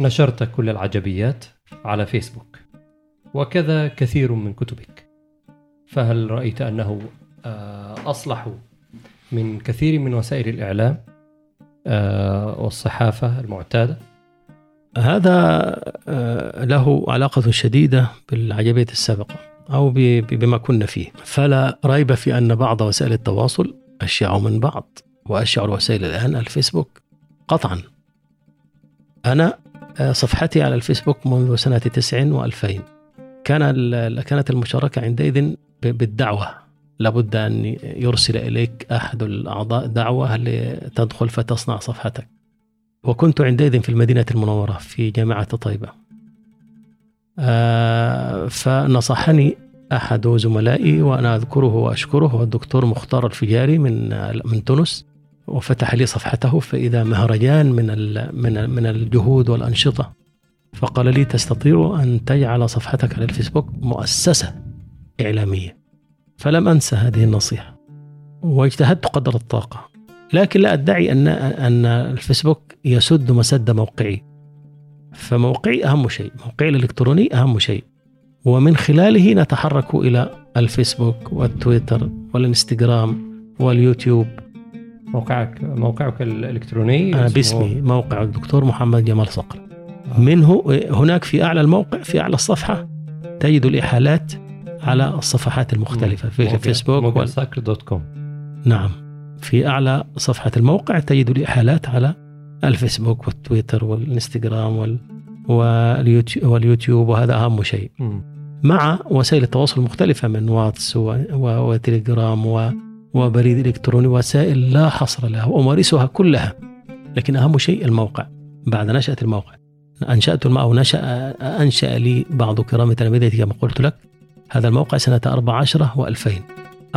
نشرت كل العجبيات على فيسبوك وكذا كثير من كتبك. فهل رأيت أنه آه، أصلح من كثير من وسائل الإعلام آه، والصحافة المعتادة؟ هذا آه، له علاقة شديدة بالعجبية السابقة أو بما كنا فيه. فلا ريب في أن بعض وسائل التواصل أشيع من بعض وأشيع الوسائل الآن الفيسبوك قطعا. أنا صفحتي على الفيسبوك منذ سنة 90 و2000 كان كانت المشاركة عندئذ بالدعوة. لابد أن يرسل إليك أحد الأعضاء دعوة لتدخل فتصنع صفحتك. وكنت عندئذ في المدينة المنورة في جامعة طيبة. آه، فنصحني أحد زملائي وأنا أذكره وأشكره هو الدكتور مختار الفجاري من من تونس. وفتح لي صفحته فإذا مهرجان من من من الجهود والأنشطة. فقال لي تستطيع أن تجعل صفحتك على الفيسبوك مؤسسة إعلامية. فلم أنسى هذه النصيحة. واجتهدت قدر الطاقة. لكن لا أدعي أن أن الفيسبوك يسد مسد موقعي. فموقعي أهم شيء. موقعي الإلكتروني أهم شيء. ومن خلاله نتحرك إلى الفيسبوك والتويتر والإنستغرام واليوتيوب. موقعك موقعك الإلكتروني أنا باسمي موقع الدكتور محمد جمال صقر. منه هناك في أعلى الموقع في أعلى الصفحة تجد الإحالات على الصفحات المختلفة في الفيسبوك موقع صقر dot com. نعم. في أعلى صفحة الموقع تجد الإحالات على الفيسبوك والتويتر والإنستغرام وال واليوتيوب, واليوتيوب وهذا أهم شيء. م. مع وسائل التواصل المختلفة من واتس وتليجرام وبريد إلكتروني وسائل لا حصر لها وأمارسها كلها لكن أهم شيء الموقع. بعد نشأة الموقع. أنشأت أو نشأ أنشأ لي بعض كرام تلاميذتي كما قلت لك. هذا الموقع سنة 14 و2000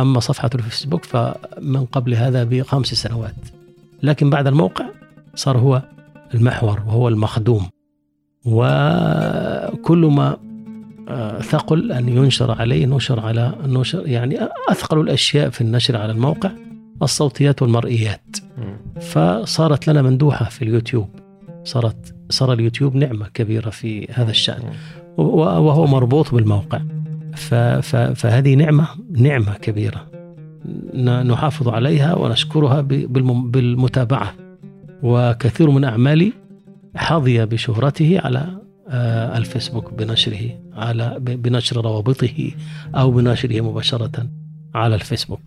أما صفحة الفيسبوك فمن قبل هذا بخمس سنوات. لكن بعد الموقع صار هو المحور وهو المخدوم. وكل ما ثقل أن ينشر عليه نشر على نشر يعني أثقل الأشياء في النشر على الموقع الصوتيات والمرئيات. فصارت لنا مندوحة في اليوتيوب. صارت صار اليوتيوب نعمة كبيرة في هذا الشأن. وهو مربوط بالموقع. فهذه نعمة نعمة كبيرة. نحافظ عليها ونشكرها بالمتابعة. وكثير من أعمالي حظي بشهرته على آه، الفيسبوك بنشره على بنشر روابطه أو بنشره مباشرة على الفيسبوك.